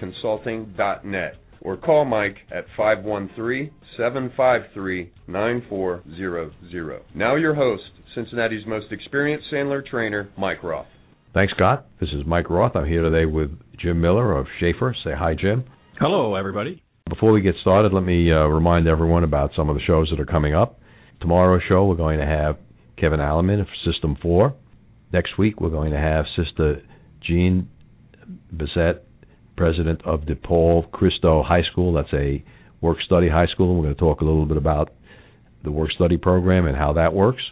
at rothconsulting.net or call Mike at 513 753 9400. Now, your host, Cincinnati's most experienced Sandler trainer, Mike Roth. Thanks, Scott. This is Mike Roth. I'm here today with Jim Miller of Schaefer. Say hi, Jim. Hello, everybody. Before we get started, let me uh, remind everyone about some of the shows that are coming up. Tomorrow's show, we're going to have Kevin Alleman of System 4. Next week, we're going to have Sister Jean Bissett, president of DePaul Cristo High School. That's a work study high school. We're going to talk a little bit about the work study program and how that works.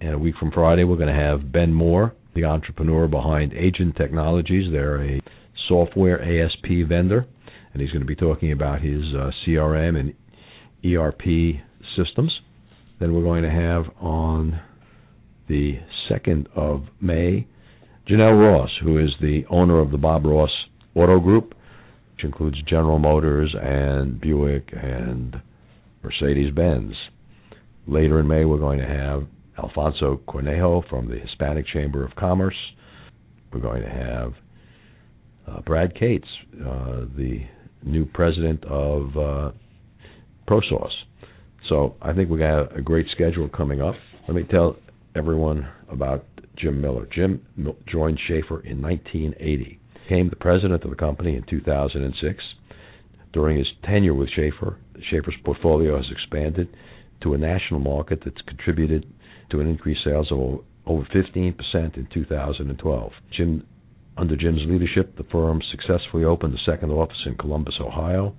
And a week from Friday, we're going to have Ben Moore, the entrepreneur behind Agent Technologies. They're a software ASP vendor, and he's going to be talking about his uh, CRM and ERP systems. Then we're going to have on the 2nd of May Janelle Ross, who is the owner of the Bob Ross Auto Group, which includes General Motors and Buick and Mercedes Benz. Later in May, we're going to have Alfonso Cornejo from the Hispanic Chamber of Commerce. We're going to have uh, Brad Cates, uh, the new president of uh, ProSource. So I think we got a great schedule coming up. Let me tell everyone about Jim Miller. Jim joined Schaefer in 1980. Became the president of the company in 2006. During his tenure with Schaefer, Schaefer's portfolio has expanded to a national market that's contributed to an increased sales of over 15% in 2012. Jim, under Jim's leadership, the firm successfully opened a second office in Columbus, Ohio,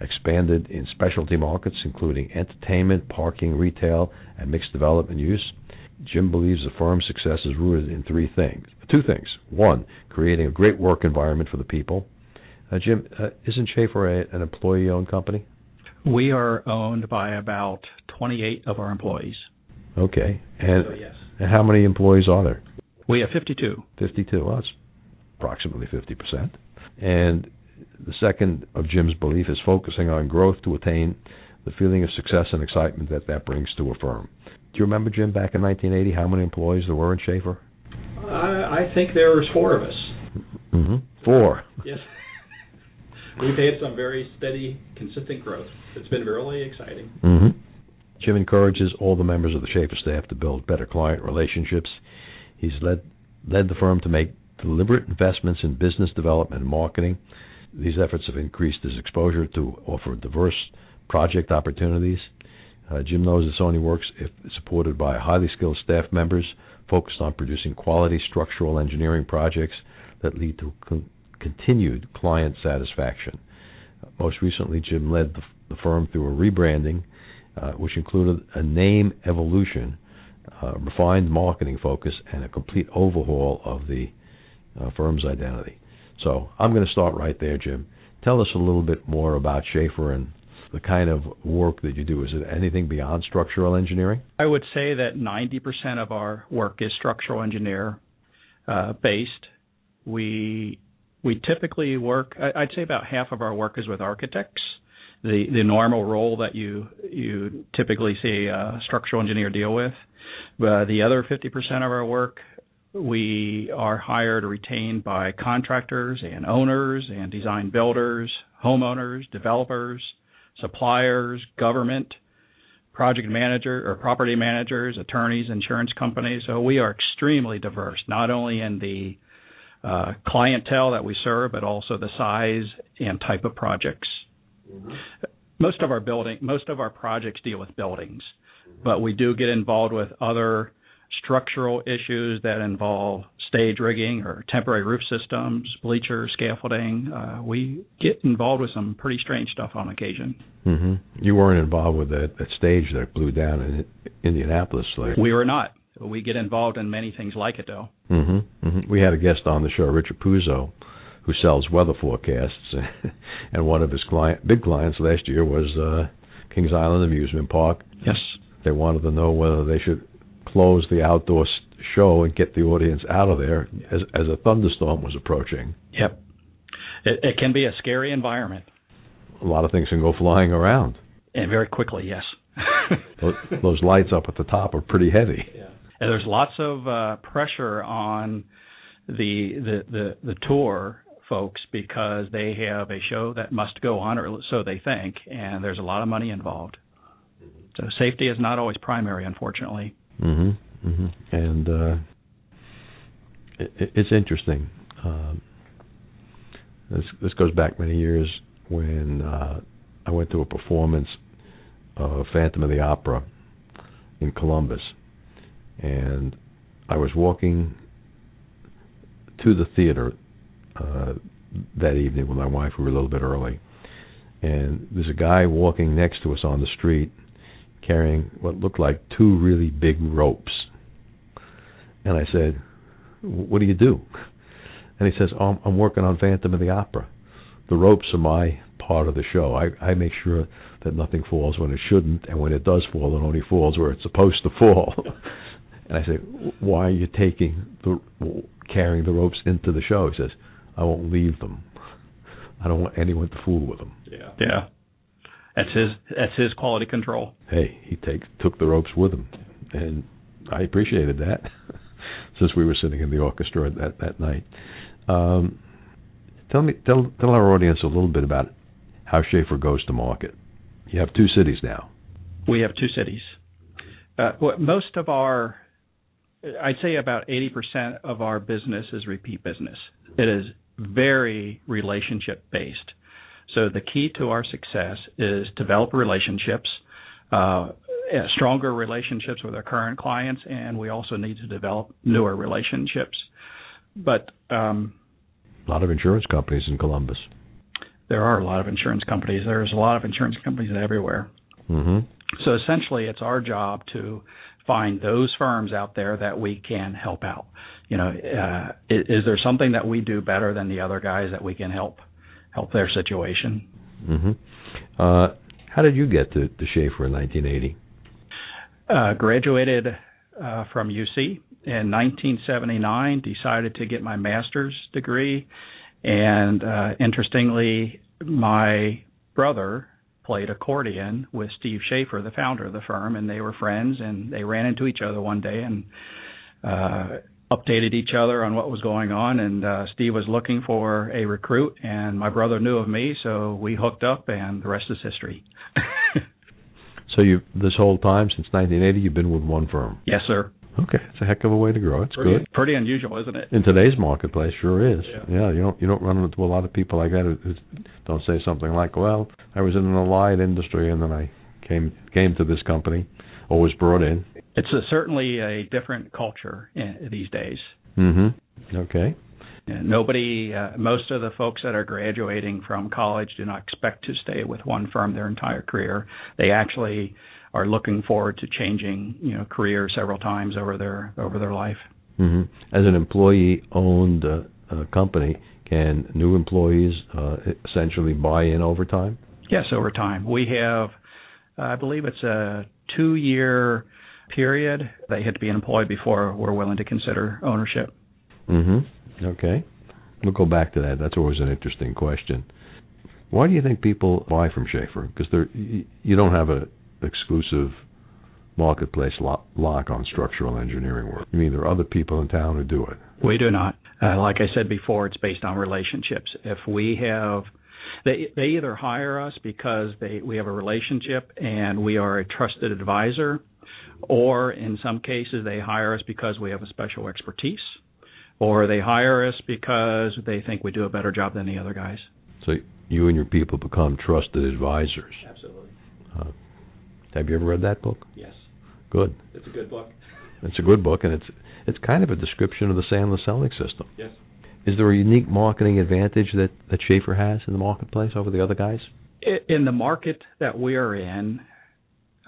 expanded in specialty markets including entertainment, parking, retail, and mixed development use. Jim believes the firm's success is rooted in three things. Two things. One, creating a great work environment for the people. Uh, Jim, uh, isn't Schaefer a, an employee-owned company? We are owned by about 28 of our employees. Okay. And, so, yes. and how many employees are there? We have 52. 52. Well, that's approximately 50%. And the second of Jim's belief is focusing on growth to attain the feeling of success and excitement that that brings to a firm. Do you remember, Jim, back in 1980, how many employees there were in Schaefer? I, I think there was four of us. Mm-hmm. Four. Yes. We've had some very steady, consistent growth. It's been really exciting. Mm-hmm. Jim encourages all the members of the Schaefer staff to build better client relationships. He's led led the firm to make deliberate investments in business development and marketing. These efforts have increased his exposure to offer diverse project opportunities. Uh, Jim knows this only works if supported by highly skilled staff members focused on producing quality structural engineering projects that lead to con- continued client satisfaction. Most recently, Jim led the, the firm through a rebranding uh, which included a name evolution, uh, refined marketing focus, and a complete overhaul of the uh, firm's identity. So I'm going to start right there, Jim. Tell us a little bit more about Schaefer and the kind of work that you do. Is it anything beyond structural engineering? I would say that 90% of our work is structural engineer uh, based. We we typically work. I'd say about half of our work is with architects the the normal role that you you typically see a structural engineer deal with. But the other 50% of our work we are hired or retained by contractors and owners and design builders, homeowners, developers, suppliers, government, project manager or property managers, attorneys, insurance companies. So we are extremely diverse, not only in the uh, clientele that we serve, but also the size and type of projects. Mm-hmm. Most of our building, most of our projects deal with buildings, mm-hmm. but we do get involved with other structural issues that involve stage rigging or temporary roof systems, bleachers, scaffolding. Uh, we get involved with some pretty strange stuff on occasion. hmm You weren't involved with that, that stage that blew down in Indianapolis. Like. We were not. We get involved in many things like it, though. hmm hmm We had a guest on the show, Richard Puzo, who sells weather forecasts, and one of his client, big clients last year was uh, Kings Island Amusement Park. Yes. They wanted to know whether they should close the outdoor show and get the audience out of there as as a thunderstorm was approaching. Yep. It, it can be a scary environment. A lot of things can go flying around. And very quickly, yes. those, those lights up at the top are pretty heavy. Yeah. And there's lots of uh, pressure on the, the the the tour folks because they have a show that must go on, or so they think, and there's a lot of money involved. So safety is not always primary, unfortunately. Mhm. Mhm. And uh, it, it's interesting. Um, this this goes back many years when uh, I went to a performance of Phantom of the Opera in Columbus, and I was walking to the theater uh, that evening with my wife. We were a little bit early, and there's a guy walking next to us on the street carrying what looked like two really big ropes. And I said, "What do you do?" And he says, oh, "I'm working on Phantom of the Opera. The ropes are my part of the show. I, I make sure that nothing falls when it shouldn't, and when it does fall, it only falls where it's supposed to fall." and I said, "Why are you taking the carrying the ropes into the show?" He says, "I won't leave them. I don't want anyone to fool with them." Yeah. Yeah. That's his that's his quality control. Hey, he take took the ropes with him, and I appreciated that. Since we were sitting in the orchestra that that night, um, tell me tell tell our audience a little bit about how Schaefer goes to market. You have two cities now. We have two cities. Uh, most of our, I'd say about 80% of our business is repeat business. It is very relationship based. So the key to our success is develop relationships, uh, stronger relationships with our current clients, and we also need to develop newer relationships. But um, a lot of insurance companies in Columbus. There are a lot of insurance companies. There's a lot of insurance companies everywhere. Mm-hmm. So essentially, it's our job to find those firms out there that we can help out. You know, uh, is, is there something that we do better than the other guys that we can help? Help their situation. Mm-hmm. Uh, how did you get to, to Schaefer in 1980? Uh, graduated uh, from UC in 1979. Decided to get my master's degree, and uh, interestingly, my brother played accordion with Steve Schaefer, the founder of the firm, and they were friends. And they ran into each other one day and uh, updated each other on what was going on and uh Steve was looking for a recruit and my brother knew of me so we hooked up and the rest is history. so you this whole time since 1980 you've been with one firm. Yes, sir. Okay, it's a heck of a way to grow. It's pretty, good. Pretty unusual, isn't it? In today's marketplace, sure is. Yeah. yeah, you don't you don't run into a lot of people like that who, don't say something like, "Well, I was in an allied industry and then I came came to this company, or was brought in." It's a, certainly a different culture in, these days. Mm-hmm. Okay. And nobody, uh, most of the folks that are graduating from college do not expect to stay with one firm their entire career. They actually are looking forward to changing, you know, careers several times over their over their life. Mm-hmm. As an employee-owned uh, uh, company, can new employees uh, essentially buy in over time? Yes, over time. We have, I believe it's a two-year period. They had to be employed before we're willing to consider ownership. Mm-hmm. Okay. We'll go back to that. That's always an interesting question. Why do you think people buy from Schaefer? Because they're you don't have a exclusive marketplace lock, lock on structural engineering work. I mean, there are other people in town who do it. We do not. Uh, like I said before, it's based on relationships. If we have they they either hire us because they we have a relationship and we are a trusted advisor or in some cases they hire us because we have a special expertise. Or they hire us because they think we do a better job than the other guys. So you and your people become trusted advisors. Absolutely. Uh, have you ever read that book? Yes. Good. It's a good book. It's a good book, and it's it's kind of a description of the Sandler selling system. Yes. Is there a unique marketing advantage that that Schaefer has in the marketplace over the other guys? In the market that we are in,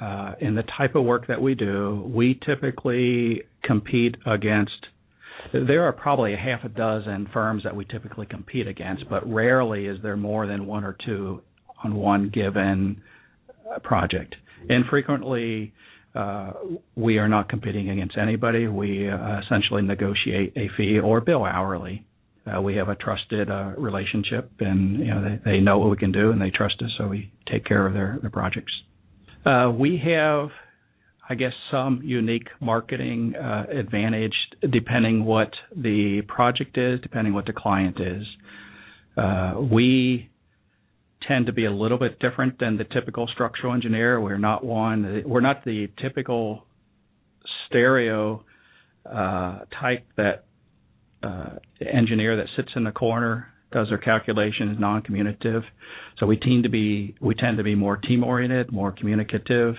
uh, in the type of work that we do, we typically compete against. There are probably a half a dozen firms that we typically compete against, but rarely is there more than one or two on one given uh, project. And frequently, uh, we are not competing against anybody. We uh, essentially negotiate a fee or bill hourly. Uh, we have a trusted uh, relationship, and you know they, they know what we can do, and they trust us, so we take care of their, their projects. Uh, we have, I guess, some unique marketing uh, advantage depending what the project is, depending what the client is. Uh, we tend to be a little bit different than the typical structural engineer. We're not one. We're not the typical stereo uh, type that uh, engineer that sits in the corner does their calculations non-commutative. So we tend to be we tend to be more team-oriented, more communicative.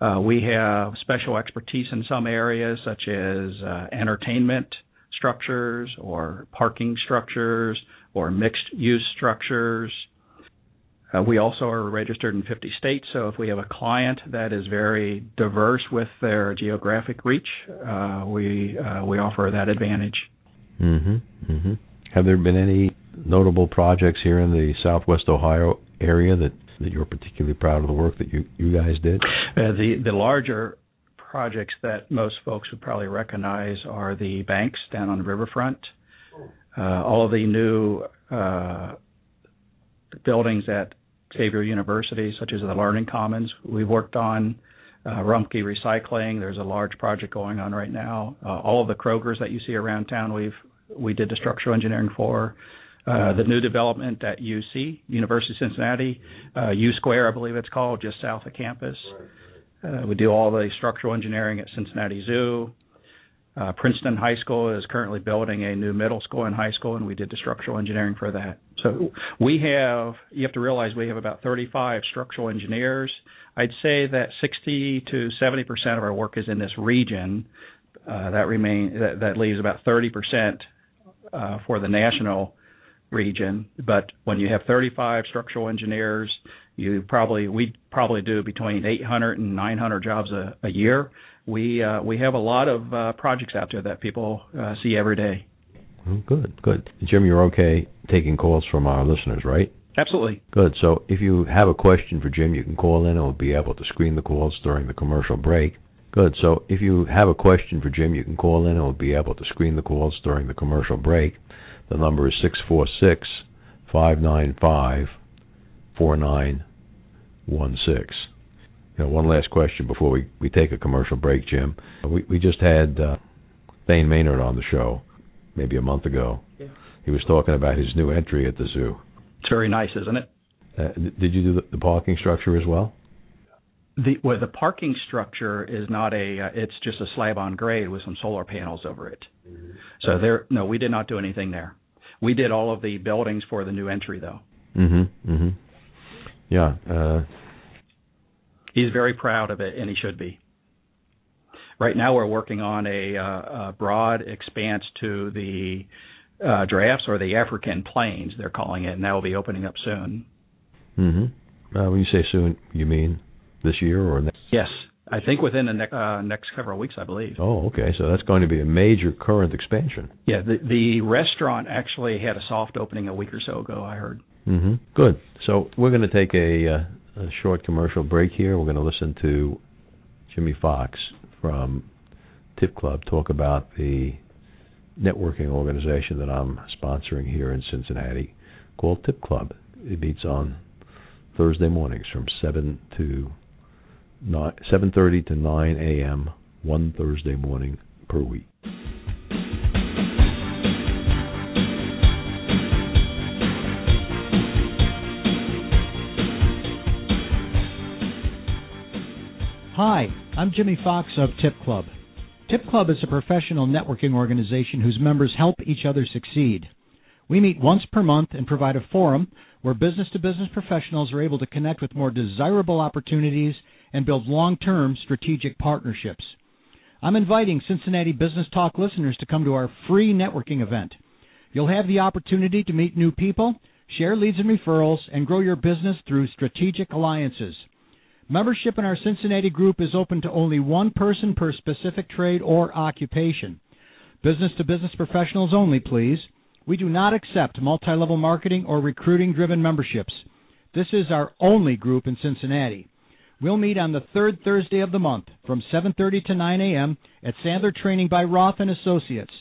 Uh, we have special expertise in some areas, such as uh, entertainment structures, or parking structures, or mixed-use structures. Uh, we also are registered in 50 states, so if we have a client that is very diverse with their geographic reach, uh, we uh, we offer that advantage. Mm-hmm. Mm-hmm. Have there been any notable projects here in the Southwest Ohio area that that you're particularly proud of the work that you you guys did? Uh, the the larger projects that most folks would probably recognize are the banks down on the riverfront. Uh, all of the new uh, buildings at Xavier University, such as the Learning Commons, we've worked on. Uh, Rumpke Recycling, there's a large project going on right now. Uh, all of the Krogers that you see around town, we've we did the structural engineering for. Uh, the new development at UC, University of Cincinnati, uh, U Square, I believe it's called, just south of campus. Uh, we do all the structural engineering at Cincinnati Zoo. Uh, Princeton High School is currently building a new middle school and high school, and we did the structural engineering for that. So we have, you have to realize we have about 35 structural engineers. I'd say that 60 to 70 percent of our work is in this region. Uh, that remain that, that leaves about 30 percent uh, for the national region. But when you have 35 structural engineers, you probably we probably do between 800 and 900 jobs a, a year. We uh, we have a lot of uh, projects out there that people uh, see every day. Good, good. Jim, you're okay taking calls from our listeners, right? Absolutely. Good. So if you have a question for Jim, you can call in and we'll be able to screen the calls during the commercial break. Good. So if you have a question for Jim, you can call in and we'll be able to screen the calls during the commercial break. The number is 646 595 4916. You know, one last question before we, we take a commercial break, Jim. We we just had uh, Thane Maynard on the show maybe a month ago. Yeah. He was talking about his new entry at the zoo. It's very nice, isn't it? Uh, did you do the, the parking structure as well? The well, the parking structure is not a. Uh, it's just a slab on grade with some solar panels over it. Mm-hmm. So there, no, we did not do anything there. We did all of the buildings for the new entry, though. Mm-hmm. Mm-hmm. Yeah. Uh, He's very proud of it, and he should be. Right now, we're working on a, uh, a broad expanse to the uh, drafts or the African plains, they're calling it, and that will be opening up soon. Mm-hmm. Uh, when you say soon, you mean this year or next? Yes, I think within the next uh, next several weeks, I believe. Oh, okay. So that's going to be a major current expansion. Yeah, the the restaurant actually had a soft opening a week or so ago. I heard. Mm-hmm. Good. So we're going to take a, uh, a short commercial break here. We're going to listen to Jimmy Fox from Tip Club talk about the networking organization that I'm sponsoring here in Cincinnati called Tip Club. It meets on Thursday mornings from seven to 7:30 to 9 a.m. one Thursday morning per week. Hi, I'm Jimmy Fox of Tip Club. Tip Club is a professional networking organization whose members help each other succeed. We meet once per month and provide a forum where business to business professionals are able to connect with more desirable opportunities and build long term strategic partnerships. I'm inviting Cincinnati Business Talk listeners to come to our free networking event. You'll have the opportunity to meet new people, share leads and referrals, and grow your business through strategic alliances. Membership in our Cincinnati group is open to only one person per specific trade or occupation. Business to business professionals only, please. We do not accept multi level marketing or recruiting driven memberships. This is our only group in Cincinnati. We'll meet on the third Thursday of the month from 7:30 to 9 a.m. at Sandler Training by Roth and Associates,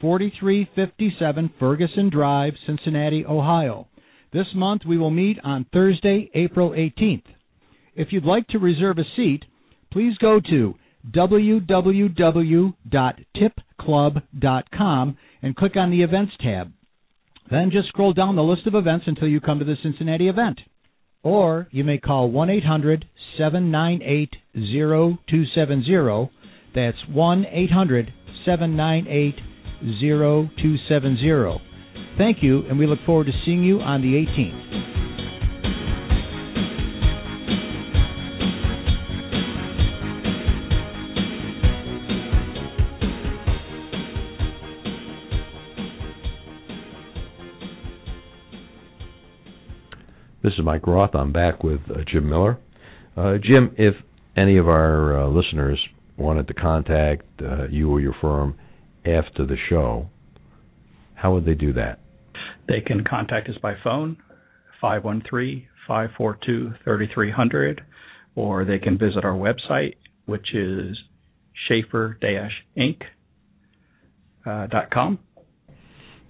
4357 Ferguson Drive, Cincinnati, Ohio. This month we will meet on Thursday, April 18th. If you'd like to reserve a seat, please go to www.tipclub.com and click on the Events tab. Then just scroll down the list of events until you come to the Cincinnati event. Or you may call 1 800 798 0270. That's 1 800 798 0270. Thank you, and we look forward to seeing you on the 18th. This is Mike Roth. I'm back with uh, Jim Miller. Uh, Jim, if any of our uh, listeners wanted to contact uh, you or your firm after the show, how would they do that? They can contact us by phone, 513 542 3300, or they can visit our website, which is schaefer inc.com.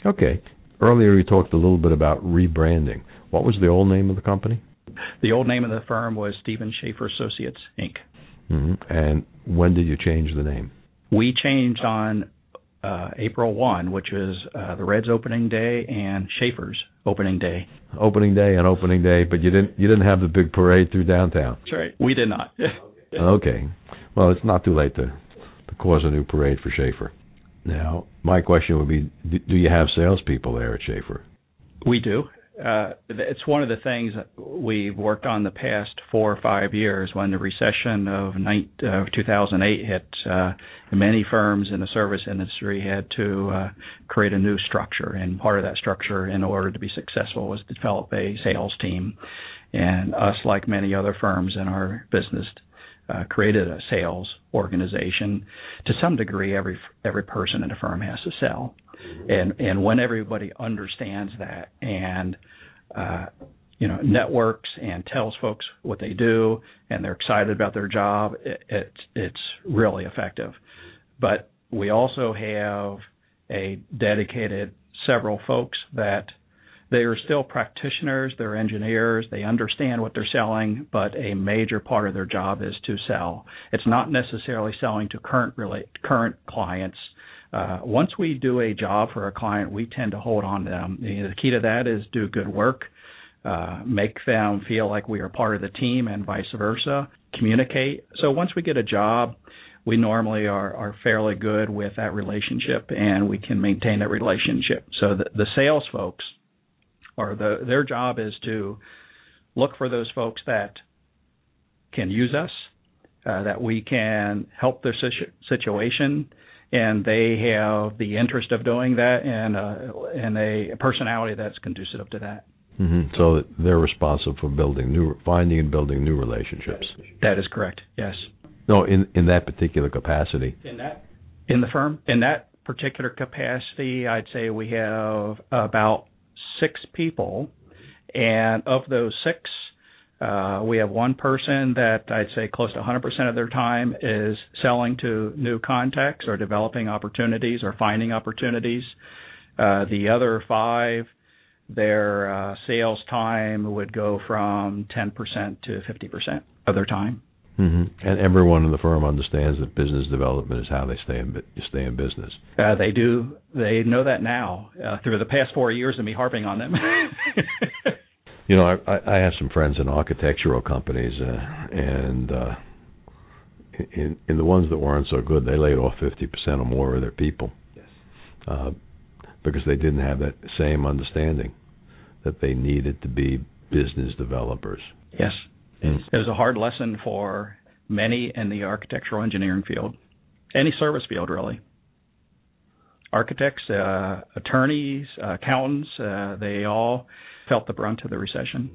Okay. Earlier, you talked a little bit about rebranding. What was the old name of the company? The old name of the firm was Stephen Schaefer Associates Inc. Mm-hmm. And when did you change the name? We changed on uh, April 1, which was uh, the Reds opening day and Schaefer's opening day. Opening day and opening day, but you didn't you didn't have the big parade through downtown. That's right. We did not. okay. Well, it's not too late to to cause a new parade for Schaefer. Now, my question would be: Do you have salespeople there at Schaefer? We do uh, it's one of the things we've worked on the past four or five years. When the recession of, uh, 2008 hit, uh, many firms in the service industry had to uh, create a new structure, and part of that structure, in order to be successful, was to develop a sales team. And us, like many other firms in our business, uh, created a sales organization. To some degree, every every person in a firm has to sell and and when everybody understands that and uh, you know networks and tells folks what they do and they're excited about their job, it, it's it's really effective. But we also have a dedicated several folks that they are still practitioners, they're engineers, they understand what they're selling, but a major part of their job is to sell. It's not necessarily selling to current relate, current clients uh, once we do a job for a client, we tend to hold on to them. The key to that is do good work, uh, make them feel like we are part of the team, and vice versa. Communicate. So once we get a job, we normally are, are fairly good with that relationship, and we can maintain that relationship. So the, the sales folks, or the, their job is to look for those folks that can use us, uh, that we can help their situ- situation and they have the interest of doing that and uh, and a personality that's conducive to that. Mm-hmm. So they're responsible for building new, finding and building new relationships. That is correct. Yes. No, in in that particular capacity. In that, in the firm, in that particular capacity, I'd say we have about six people, and of those six, uh, we have one person that I'd say close to 100% of their time is selling to new contacts or developing opportunities or finding opportunities. Uh, the other five, their uh, sales time would go from 10% to 50% of their time. Mm-hmm. And everyone in the firm understands that business development is how they stay in stay in business. Uh, they do. They know that now. Uh, through the past four years of me harping on them. You know, I, I have some friends in architectural companies, uh, and uh, in in the ones that weren't so good, they laid off fifty percent or more of their people. Yes. Uh, because they didn't have that same understanding that they needed to be business developers. Yes. It was a hard lesson for many in the architectural engineering field. any service field really. Architects, uh, attorneys, uh, accountants, uh, they all felt the brunt of the recession.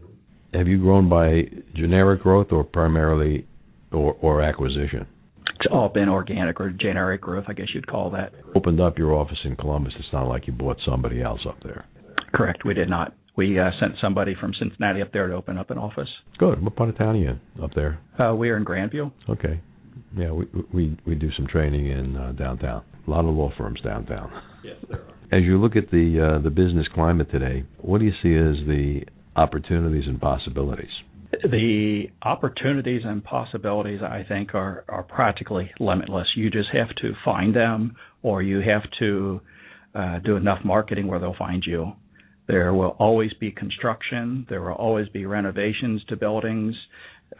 Have you grown by generic growth or primarily or, or acquisition? It's all been organic or generic growth, I guess you'd call that. Opened up your office in Columbus. It's not like you bought somebody else up there. Correct. We did not. We uh, sent somebody from Cincinnati up there to open up an office. Good. What part of town are you in up there? Uh, we are in Grandview. Okay. Yeah, we we we do some training in uh, downtown. A lot of law firms downtown. Yes, there are. As you look at the uh, the business climate today, what do you see as the opportunities and possibilities? The opportunities and possibilities, I think, are are practically limitless. You just have to find them, or you have to uh, do enough marketing where they'll find you. There will always be construction. There will always be renovations to buildings.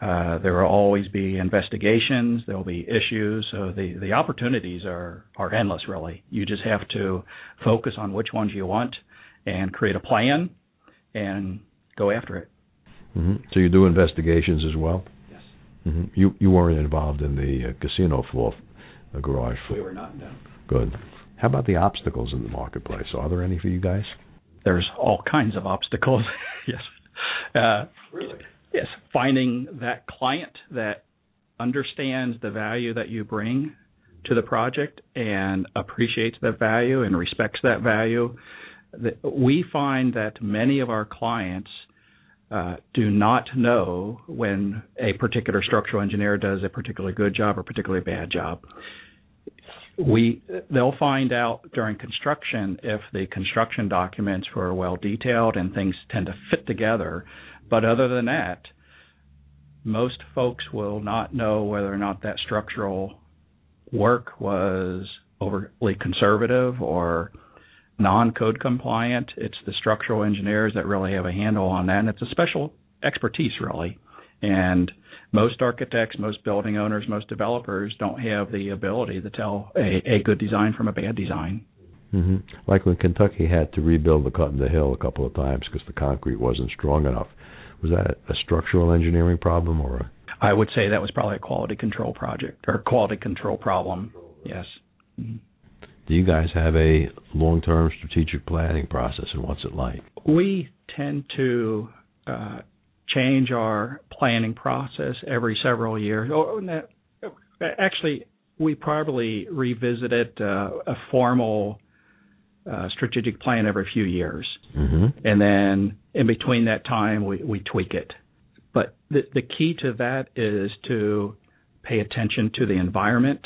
Uh, there will always be investigations. There will be issues. So the, the opportunities are, are endless, really. You just have to focus on which ones you want and create a plan and go after it. Mm-hmm. So you do investigations as well. Yes. Mm-hmm. You you weren't involved in the uh, casino floor, the garage floor. We were not. No. Good. How about the obstacles in the marketplace? Are there any for you guys? There's all kinds of obstacles. yes. Uh, really? Yes. Finding that client that understands the value that you bring to the project and appreciates that value and respects that value. We find that many of our clients uh, do not know when a particular structural engineer does a particularly good job or particularly bad job. We they'll find out during construction if the construction documents were well detailed and things tend to fit together. But other than that, most folks will not know whether or not that structural work was overly conservative or non-code compliant. It's the structural engineers that really have a handle on that, and it's a special expertise really. And most architects, most building owners, most developers don't have the ability to tell a, a good design from a bad design. Mm-hmm. Like when Kentucky had to rebuild the cut in the hill a couple of times because the concrete wasn't strong enough. Was that a structural engineering problem or a I would say that was probably a quality control project or quality control problem. Yes. Mm-hmm. Do you guys have a long-term strategic planning process, and what's it like? We tend to uh, change our planning process every several years. Oh, actually, we probably revisit it uh, a formal uh, strategic plan every few years, mm-hmm. and then in between that time, we, we tweak it. But the, the key to that is to pay attention to the environment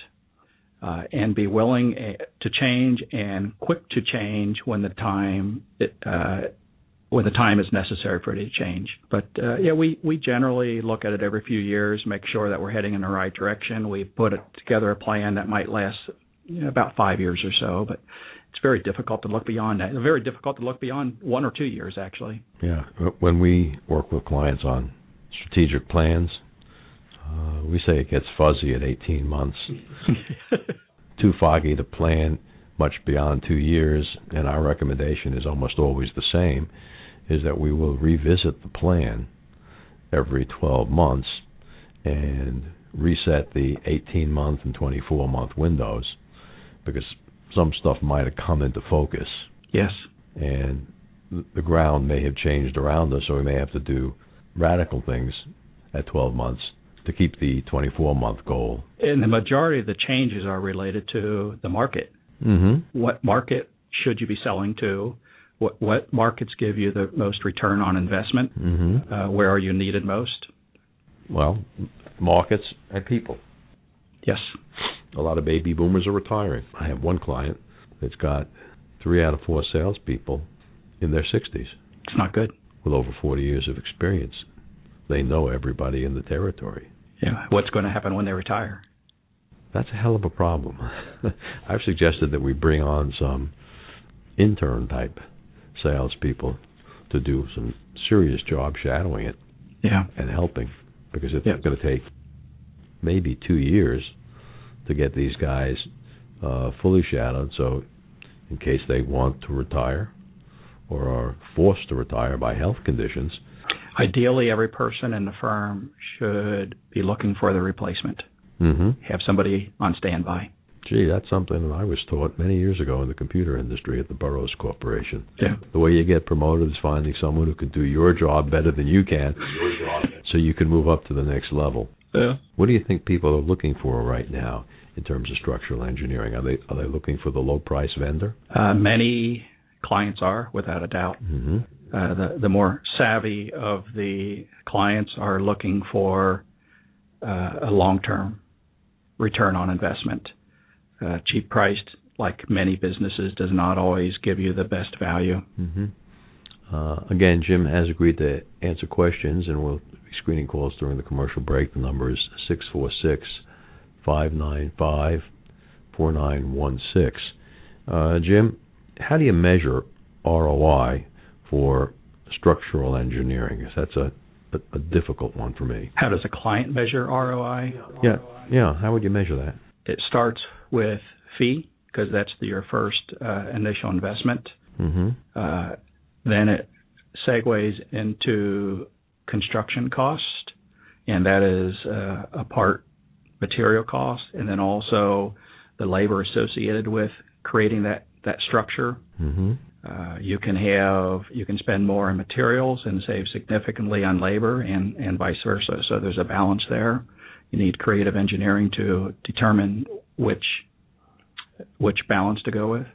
uh, and be willing uh, to change and quick to change when the time uh, when the time is necessary for it to change. But uh, yeah, we we generally look at it every few years, make sure that we're heading in the right direction. We put together a plan that might last you know, about five years or so, but it's very difficult to look beyond that. It's very difficult to look beyond one or two years, actually. Yeah, when we work with clients on strategic plans, uh, we say it gets fuzzy at 18 months. Too foggy to plan much beyond two years, and our recommendation is almost always the same, is that we will revisit the plan every 12 months and reset the 18 month and 24 month windows because some stuff might have come into focus. Yes. And the ground may have changed around us, so we may have to do radical things at 12 months to keep the 24 month goal. And the majority of the changes are related to the market. Mm-hmm. What market should you be selling to? What what markets give you the most return on investment? Mm-hmm. Uh, where are you needed most? Well, markets and people. Yes. A lot of baby boomers are retiring. I have one client that's got three out of four salespeople in their 60s. It's not good. With over 40 years of experience. They know everybody in the territory. Yeah. What's going to happen when they retire? That's a hell of a problem. I've suggested that we bring on some intern type salespeople to do some serious job shadowing it. Yeah. And helping because it's yeah. going to take maybe two years to get these guys uh, fully shadowed. So, in case they want to retire or are forced to retire by health conditions, ideally every person in the firm should be looking for the replacement. Mm-hmm. Have somebody on standby. Gee, that's something that I was taught many years ago in the computer industry at the Burroughs Corporation. Yeah. The way you get promoted is finding someone who can do your job better than you can, so you can move up to the next level. Yeah. What do you think people are looking for right now in terms of structural engineering? Are they are they looking for the low price vendor? Uh, many clients are, without a doubt. Mm-hmm. Uh, the the more savvy of the clients are looking for uh, a long term return on investment. Uh, cheap priced, like many businesses, does not always give you the best value. Mm-hmm. Uh, again, Jim has agreed to answer questions, and we'll be screening calls during the commercial break. The number is six four six five nine five four nine one six. Uh, Jim, how do you measure ROI for structural engineering? that's a, a, a difficult one for me. How does a client measure ROI? Yeah, yeah. How would you measure that? It starts with fee because that's the, your first uh, initial investment. Mm-hmm. Uh, then it segues into construction cost, and that is uh, a part material cost, and then also the labor associated with creating that that structure. Mm-hmm. Uh, you can have you can spend more on materials and save significantly on labor, and and vice versa. So there's a balance there. You need creative engineering to determine which which balance to go with,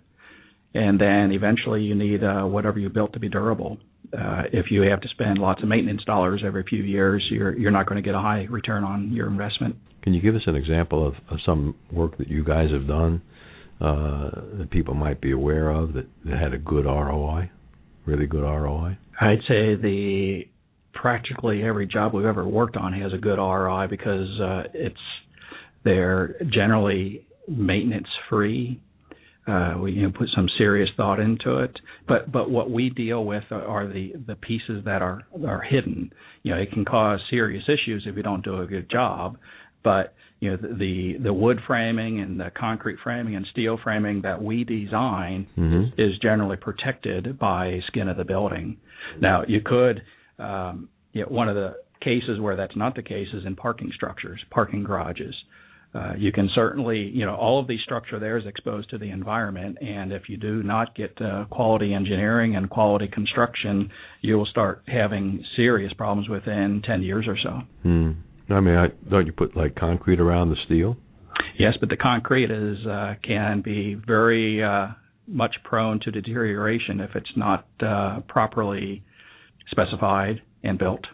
and then eventually you need uh, whatever you built to be durable. Uh, if you have to spend lots of maintenance dollars every few years, you're you're not going to get a high return on your investment. Can you give us an example of, of some work that you guys have done uh, that people might be aware of that, that had a good ROI, really good ROI? I'd say the practically every job we've ever worked on has a good ROI because uh, it's they're generally maintenance free. Uh, we you know, put some serious thought into it, but but what we deal with are the the pieces that are are hidden. You know, it can cause serious issues if you don't do a good job. But you know, the the, wood framing and the concrete framing and steel framing that we design Mm-hmm. is generally protected by skin of the building. Now, you could, one of the cases where that's not the case is in parking structures, parking garages. Uh, you can certainly, you know, all of the structure there is exposed to the environment, and if you do not get uh, quality engineering and quality construction, you will start having serious problems within 10 years or so. Hmm. I mean, I, don't you put like concrete around the steel? Yes, but the concrete is uh, can be very uh, much prone to deterioration if it's not uh, properly specified and built.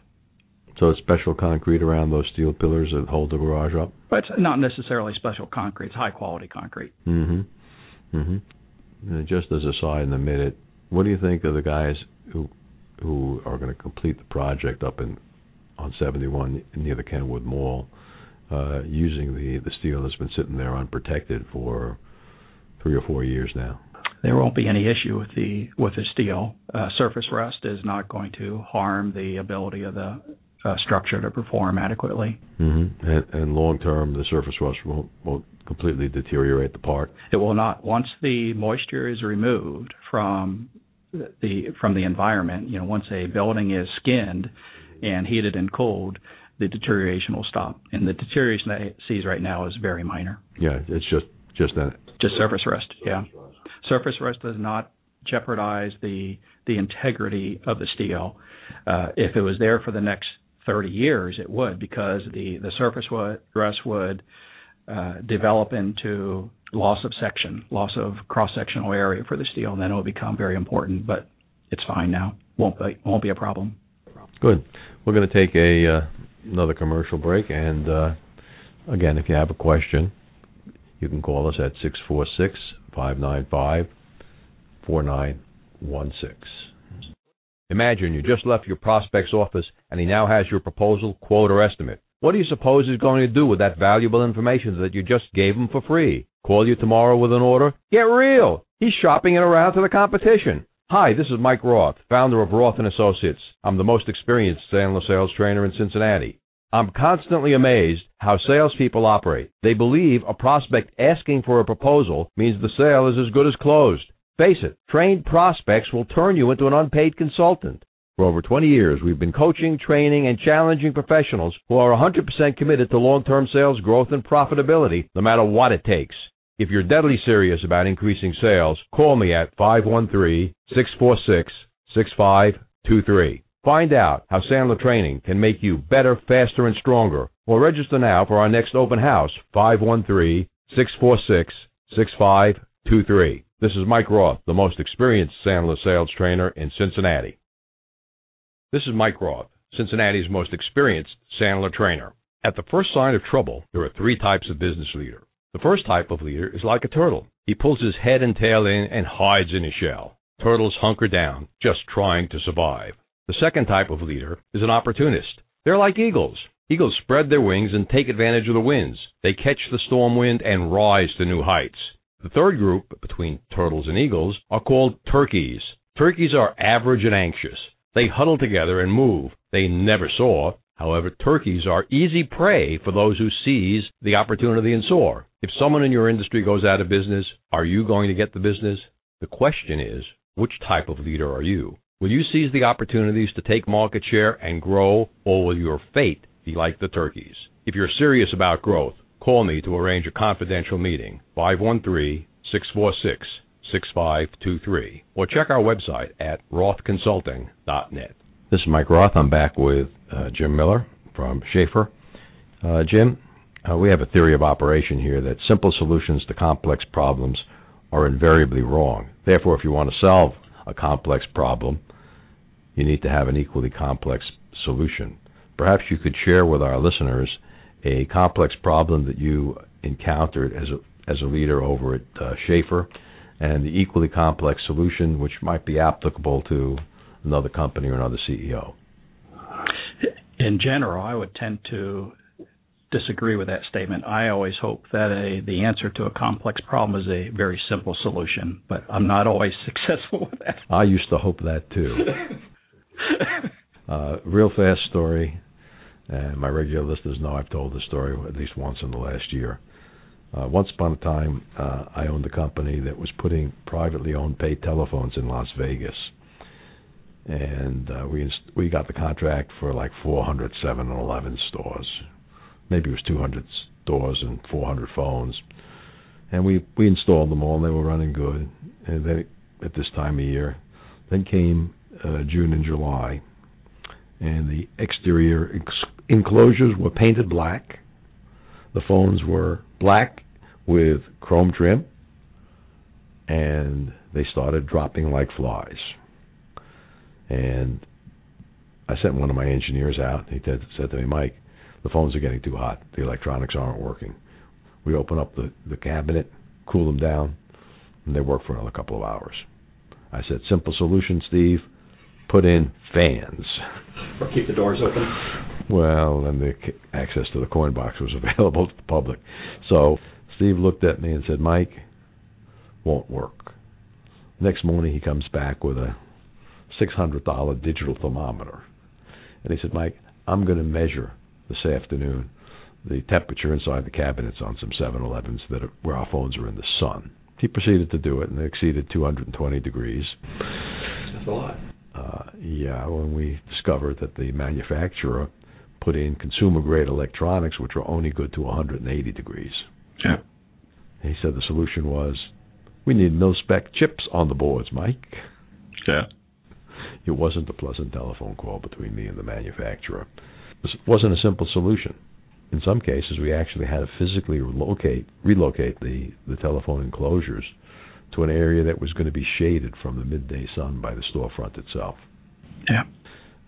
So it's special concrete around those steel pillars that hold the garage up. But it's not necessarily special concrete; it's high quality concrete. Mm-hmm. Mm-hmm. And just as a side in a minute, what do you think of the guys who who are going to complete the project up in on 71 near the Kenwood Mall, uh, using the the steel that's been sitting there unprotected for three or four years now? There won't be any issue with the with the steel. Uh, surface rust is not going to harm the ability of the uh, structure to perform adequately. Mm-hmm. And, and long term, the surface rust won't won't completely deteriorate the part. It will not. Once the moisture is removed from the from the environment, you know, once a building is skinned and heated and cooled, the deterioration will stop. And the deterioration that it sees right now is very minor. Yeah, it's just just that. Just surface rust. Yeah, surface rust does not jeopardize the the integrity of the steel. Uh, if it was there for the next 30 years, it would because the the surface would, rust would uh, develop into loss of section, loss of cross sectional area for the steel, and then it will become very important. But it's fine now. Won't be won't be a problem. Good. We're going to take a uh, another commercial break, and uh, again, if you have a question, you can call us at six four six five nine five four nine one six. Imagine you just left your prospect's office and he now has your proposal, quote, or estimate. What do you suppose he's going to do with that valuable information that you just gave him for free? Call you tomorrow with an order? Get real! He's shopping it around to the competition. Hi, this is Mike Roth, founder of Roth and Associates. I'm the most experienced sales trainer in Cincinnati. I'm constantly amazed how salespeople operate. They believe a prospect asking for a proposal means the sale is as good as closed. Face it, trained prospects will turn you into an unpaid consultant. For over 20 years, we've been coaching, training, and challenging professionals who are 100% committed to long-term sales growth and profitability, no matter what it takes. If you're deadly serious about increasing sales, call me at 513 646 6523. Find out how Sandler Training can make you better, faster, and stronger. Or register now for our next open house, 513 646 6523. This is Mike Roth, the most experienced Sandler sales trainer in Cincinnati. This is Mike Roth, Cincinnati's most experienced Sandler trainer. At the first sign of trouble, there are three types of business leader. The first type of leader is like a turtle. He pulls his head and tail in and hides in his shell. Turtles hunker down, just trying to survive. The second type of leader is an opportunist. They're like eagles. Eagles spread their wings and take advantage of the winds. They catch the storm wind and rise to new heights. The third group, between turtles and eagles, are called turkeys. Turkeys are average and anxious. They huddle together and move. They never soar. However, turkeys are easy prey for those who seize the opportunity and soar. If someone in your industry goes out of business, are you going to get the business? The question is, which type of leader are you? Will you seize the opportunities to take market share and grow, or will your fate be like the turkeys? If you're serious about growth, call me to arrange a confidential meeting, 513 646 6523, or check our website at rothconsulting.net. This is Mike Roth. I'm back with uh, Jim Miller from Schaefer. Uh, Jim, uh, we have a theory of operation here that simple solutions to complex problems are invariably wrong. Therefore, if you want to solve a complex problem, you need to have an equally complex solution. Perhaps you could share with our listeners a complex problem that you encountered as a, as a leader over at uh, Schaefer and the equally complex solution which might be applicable to another company or another CEO. In general, I would tend to disagree with that statement. I always hope that a, the answer to a complex problem is a very simple solution, but I'm not always successful with that. I used to hope that too. uh, real fast story, and my regular listeners know I've told this story at least once in the last year. Uh, once upon a time, uh, I owned a company that was putting privately owned paid telephones in Las Vegas, and uh, we inst- we got the contract for like 407 and 11 stores maybe it was 200 stores and 400 phones, and we we installed them all. and They were running good, and then at this time of year, then came uh, June and July, and the exterior ex- enclosures were painted black. The phones were black with chrome trim, and they started dropping like flies. And I sent one of my engineers out. He said to me, Mike, the phones are getting too hot. The electronics aren't working. We open up the, the cabinet, cool them down, and they work for another couple of hours. I said, simple solution, Steve. Put in fans. Or keep the doors open. Well, and the access to the coin box was available to the public. So Steve looked at me and said, Mike, won't work. Next morning he comes back with a $600 digital thermometer. And he said, Mike, I'm going to measure this afternoon the temperature inside the cabinets on some 7-Elevens that are, where our phones are in the sun. He proceeded to do it, and they exceeded 220 degrees. That's a lot. Uh, yeah, when we discovered that the manufacturer put in consumer-grade electronics, which were only good to 180 degrees. Yeah. he said the solution was, we need mil-spec chips on the boards, Mike. Yeah. It wasn't a pleasant telephone call between me and the manufacturer. Wasn't a simple solution. In some cases, we actually had to physically relocate relocate the, the telephone enclosures to an area that was going to be shaded from the midday sun by the storefront itself. Yeah.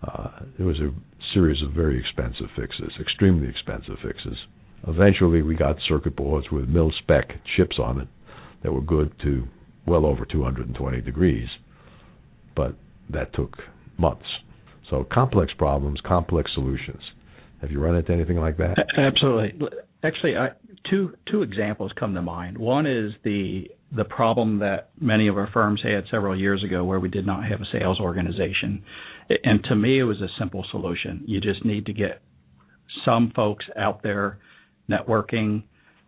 Uh, it was a series of very expensive fixes, extremely expensive fixes. Eventually, we got circuit boards with mil spec chips on it that were good to well over 220 degrees, but that took months. So complex problems, complex solutions. Have you run into anything like that? Absolutely. Actually, I, two two examples come to mind. One is the the problem that many of our firms had several years ago, where we did not have a sales organization. And to me, it was a simple solution. You just need to get some folks out there networking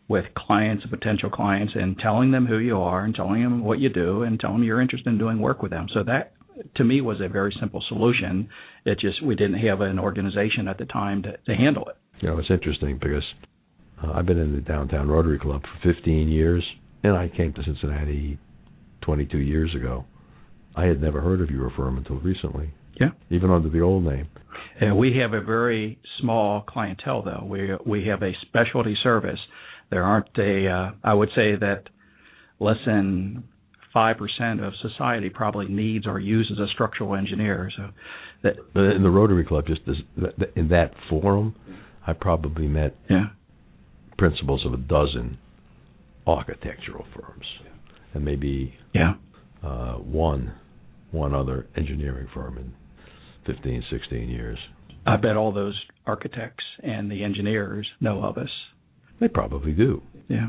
with clients potential clients and telling them who you are and telling them what you do and telling them you're interested in doing work with them. So that to me was a very simple solution. It just we didn't have an organization at the time to, to handle it. You know, it's interesting because uh, I've been in the downtown Rotary Club for 15 years, and I came to Cincinnati 22 years ago. I had never heard of your firm until recently. Yeah. Even under the old name. Uh, we have a very small clientele, though. We we have a specialty service. There aren't a. Uh, I would say that less than five percent of society probably needs or uses a structural engineer. So that in the Rotary Club, just as, in that forum, I probably met yeah. principals of a dozen architectural firms, and maybe yeah uh, one one other engineering firm in 15, 16 years. I bet all those architects and the engineers know of us. They probably do. Yeah.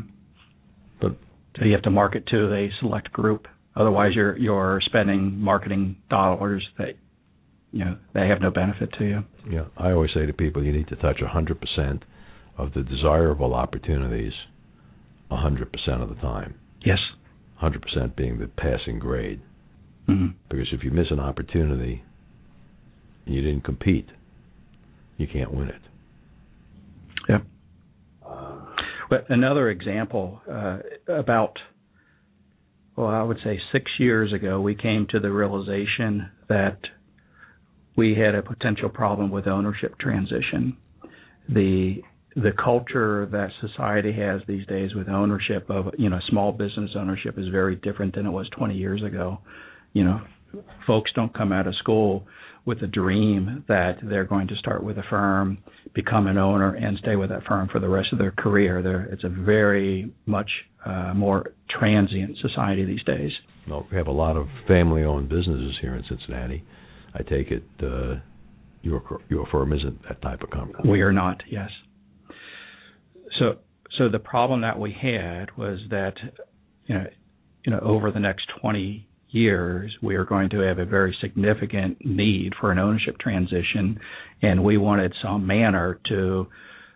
You have to market to a select group. Otherwise, you're you're spending marketing dollars that you know they have no benefit to you. Yeah, I always say to people, you need to touch 100% of the desirable opportunities 100% of the time. Yes. 100% being the passing grade. Mm-hmm. Because if you miss an opportunity and you didn't compete, you can't win it. Yep. But another example uh, about, well, I would say six years ago, we came to the realization that we had a potential problem with ownership transition. The the culture that society has these days with ownership of you know small business ownership is very different than it was 20 years ago. You know, folks don't come out of school with a dream that they're going to start with a firm, become an owner, and stay with that firm for the rest of their career. They're, it's a very much uh, more transient society these days. Well, we have a lot of family-owned businesses here in Cincinnati. I take it uh, your your firm isn't that type of company. We are not. Yes. So so the problem that we had was that you know you know over the next 20 years we are going to have a very significant need for an ownership transition and we wanted some manner to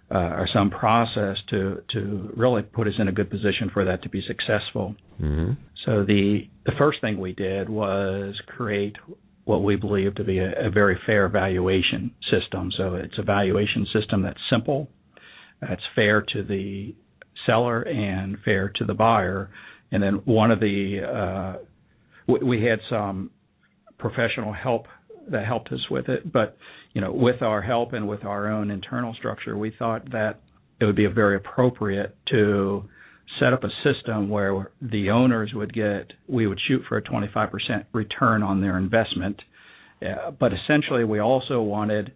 uh, or some process to to really put us in a good position for that to be successful. Mm-hmm. So the the first thing we did was create what we believe to be a, a very fair valuation system. So it's a valuation system that's simple, that's fair to the seller and fair to the buyer. And then one of the uh, we, we had some professional help that helped us with it, but you know, with our help and with our own internal structure, we thought that it would be very appropriate to set up a system where the owners would get we would shoot for a 25% return on their investment. Uh, but essentially we also wanted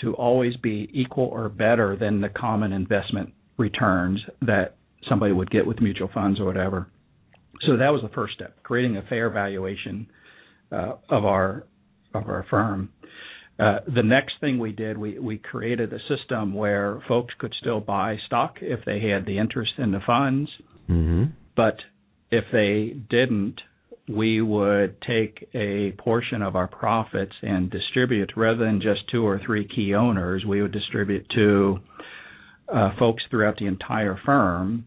to always be equal or better than the common investment returns that somebody would get with mutual funds or whatever so that was the first step creating a fair valuation uh, of our of our firm uh, the next thing we did, we, we created a system where folks could still buy stock if they had the interest in the funds. Mm-hmm. But if they didn't, we would take a portion of our profits and distribute rather than just two or three key owners, we would distribute to uh, folks throughout the entire firm.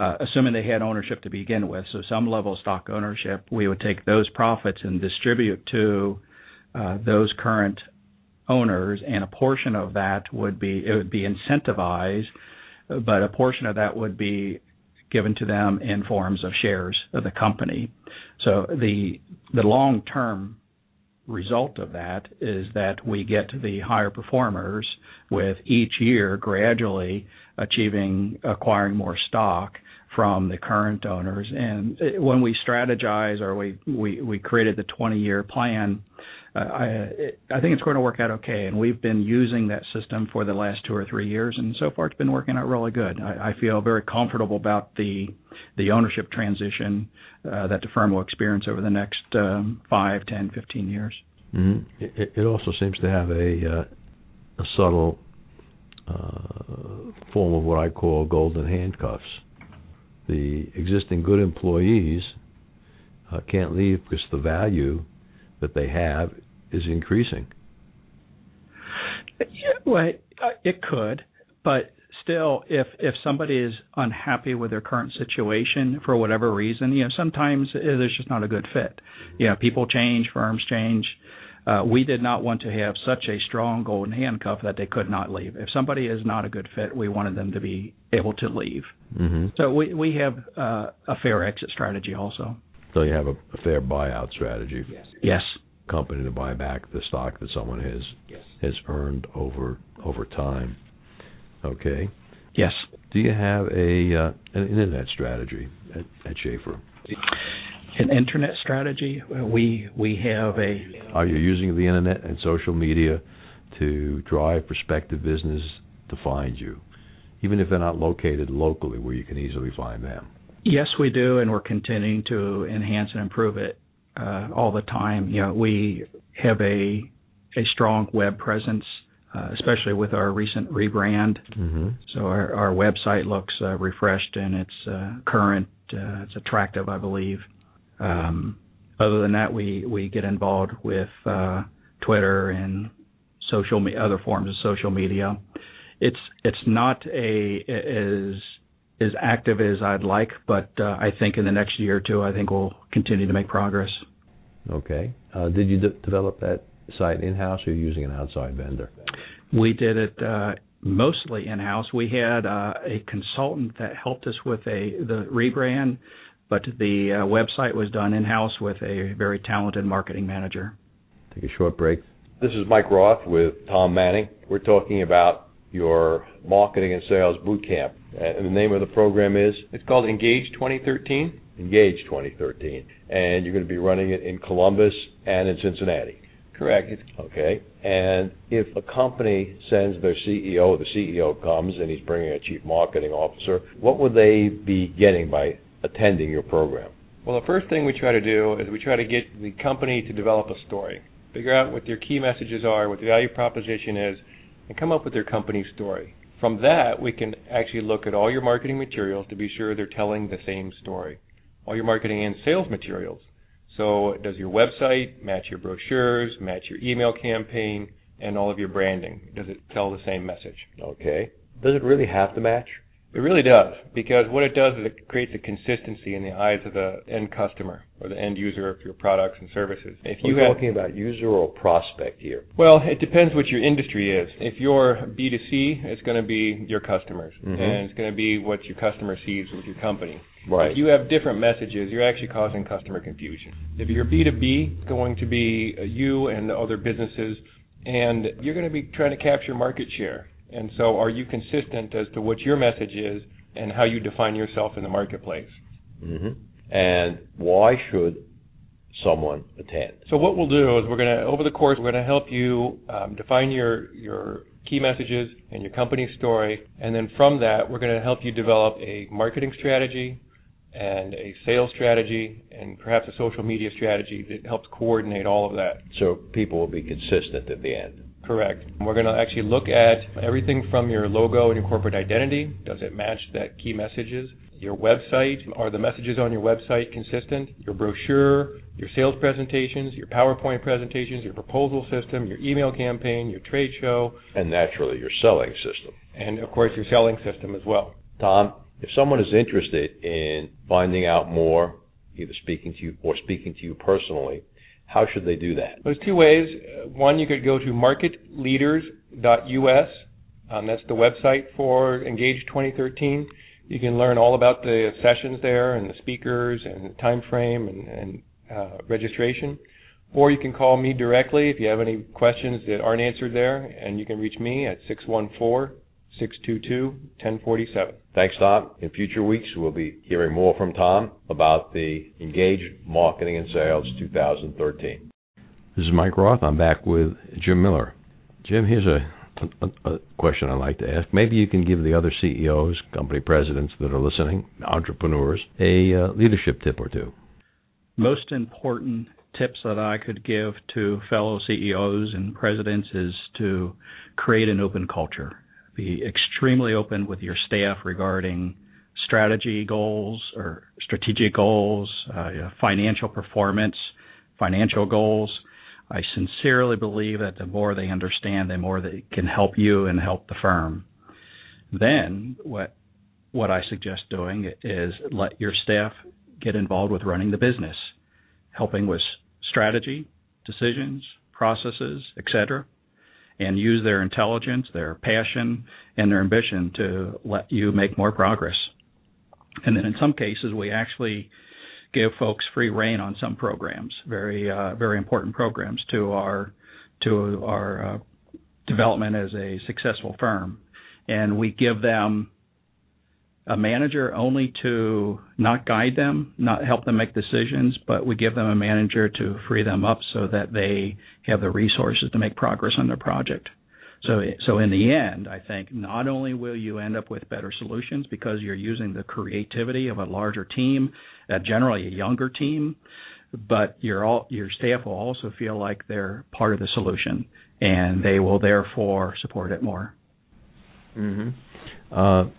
Uh, assuming they had ownership to begin with, so some level of stock ownership, we would take those profits and distribute to uh, those current owners, and a portion of that would be it would be incentivized, but a portion of that would be given to them in forms of shares of the company. So the the long term result of that is that we get the higher performers with each year gradually achieving acquiring more stock from the current owners and when we strategize or we we, we created the 20 year plan uh, I I think it's going to work out okay. And we've been using that system for the last two or three years, and so far it's been working out really good. I, I feel very comfortable about the the ownership transition uh, that the firm will experience over the next um, five, ten, fifteen years. Mm-hmm. It, it, also seems to have a uh, a subtle uh, form of what I call golden handcuffs. The existing good employees uh, can't leave because the value that they have is increasing. Yeah, well, uh, it could, but still, if if somebody is unhappy with their current situation for whatever reason, you know, sometimes there's just not a good fit. You know, people change, firms change. Uh, we did not want to have such a strong golden handcuff that they could not leave. If somebody is not a good fit, we wanted them to be able to leave. Mm-hmm. So we we have uh, a fair exit strategy also. So you have a, a fair buyout strategy. Yes. Yes. Company to buy back the stock that someone has yes. has earned over over time. Okay. Yes. Do you have a uh, an internet strategy at, at Schaefer? An internet strategy. We we have a. Are you using the internet and social media to drive prospective business to find you, even if they're not located locally where you can easily find them? Yes, we do, and we're continuing to enhance and improve it uh, all the time. You know, we have a a strong web presence, uh, especially with our recent rebrand. Mm-hmm. So our, our website looks uh, refreshed and it's uh, current. Uh, it's attractive, I believe. Um, other than that, we we get involved with uh, Twitter and social me- other forms of social media. It's it's not a as as active as I'd like, but uh, I think in the next year or two, I think we'll continue to make progress. Okay. Uh, did you de- develop that site in house, or using an outside vendor? We did it uh, mostly in house. We had uh, a consultant that helped us with a the rebrand, but the uh, website was done in house with a very talented marketing manager. Take a short break. This is Mike Roth with Tom Manning. We're talking about your marketing and sales boot camp. And the name of the program is It's called Engage 2013. Engage 2013. And you're going to be running it in Columbus and in Cincinnati. Correct. Okay. And if a company sends their CEO, the CEO comes and he's bringing a chief marketing officer, what would they be getting by attending your program? well, the first thing we try to do is we try to get the company to develop a story, figure out what their key messages are, what the value proposition is, and come up with their company story. From that, we can actually look at all your marketing materials to be sure they're telling the same story. All your marketing and sales materials. So, does your website match your brochures, match your email campaign, and all of your branding? Does it tell the same message? Okay. Does it really have to match? It really does, because what it does is it creates a consistency in the eyes of the end customer or the end user of your products and services. If you have, talking about user or prospect here. well, it depends what your industry is. If you're B2C, it's going to be your customers, Mhm. and it's going to be what your customer sees with your company. Right. If you have different messages, you're actually causing customer confusion. If you're B2B, it's going to be uh, you and other businesses, and you're going to be trying to capture market share. And so, are you consistent as to what your message is and how you define yourself in the marketplace? hmm And why should someone attend? So, what we'll do is we're going to, over the course, we're going to help you um, define your your key messages and your company story, and then from that, we're going to help you develop a marketing strategy and a sales strategy and perhaps a social media strategy that helps coordinate all of that. So people will be consistent at the end. Correct. We're going to actually look at everything from your logo and your corporate identity. Does it match that key messages? Your website, are the messages on your website consistent? Your brochure, your sales presentations, your PowerPoint presentations, your proposal system, your email campaign, your trade show, And naturally, your selling system. and of course your selling system as well. Tom, if someone is interested in finding out more, either speaking to you or speaking to you personally, how should they do that? There's two ways. One, you could go to marketleaders.us. Um, that's the website for Engage 2013. You can learn all about the sessions there and the speakers and the time frame and, and uh, registration. Or you can call me directly if you have any questions that aren't answered there, and you can reach me at 614-622-1047. Thanks, Tom. In future weeks, we'll be hearing more from Tom about the Engage Marketing and Sales 2013. This is Mike Roth. I'm back with Jim Miller. Jim, here's a, a, a question I'd like to ask. Maybe you can give the other CEOs, company presidents that are listening, entrepreneurs, a uh, leadership tip or two. Most important tips that I could give to fellow CEOs and presidents is to create an open culture. Be extremely open with your staff regarding strategy goals or strategic goals, uh, financial performance, financial goals. I sincerely believe that the more they understand, the more they can help you and help the firm. Then what what I suggest doing is let your staff get involved with running the business, helping with strategy, decisions, processes, etc., and use their intelligence, their passion, and their ambition to let you make more progress. And then in some cases, we actually give folks free rein on some programs, very uh, very important programs to our to our uh, development as a successful firm, and we give them a manager only to not guide them, not help them make decisions, but we give them a manager to free them up so that they have the resources to make progress on their project. So, so in the end, I think not only will you end up with better solutions because you're using the creativity of a larger team, uh, generally a younger team, but your all your staff will also feel like they're part of the solution, and they will therefore support it more. Mm-hmm. Uh,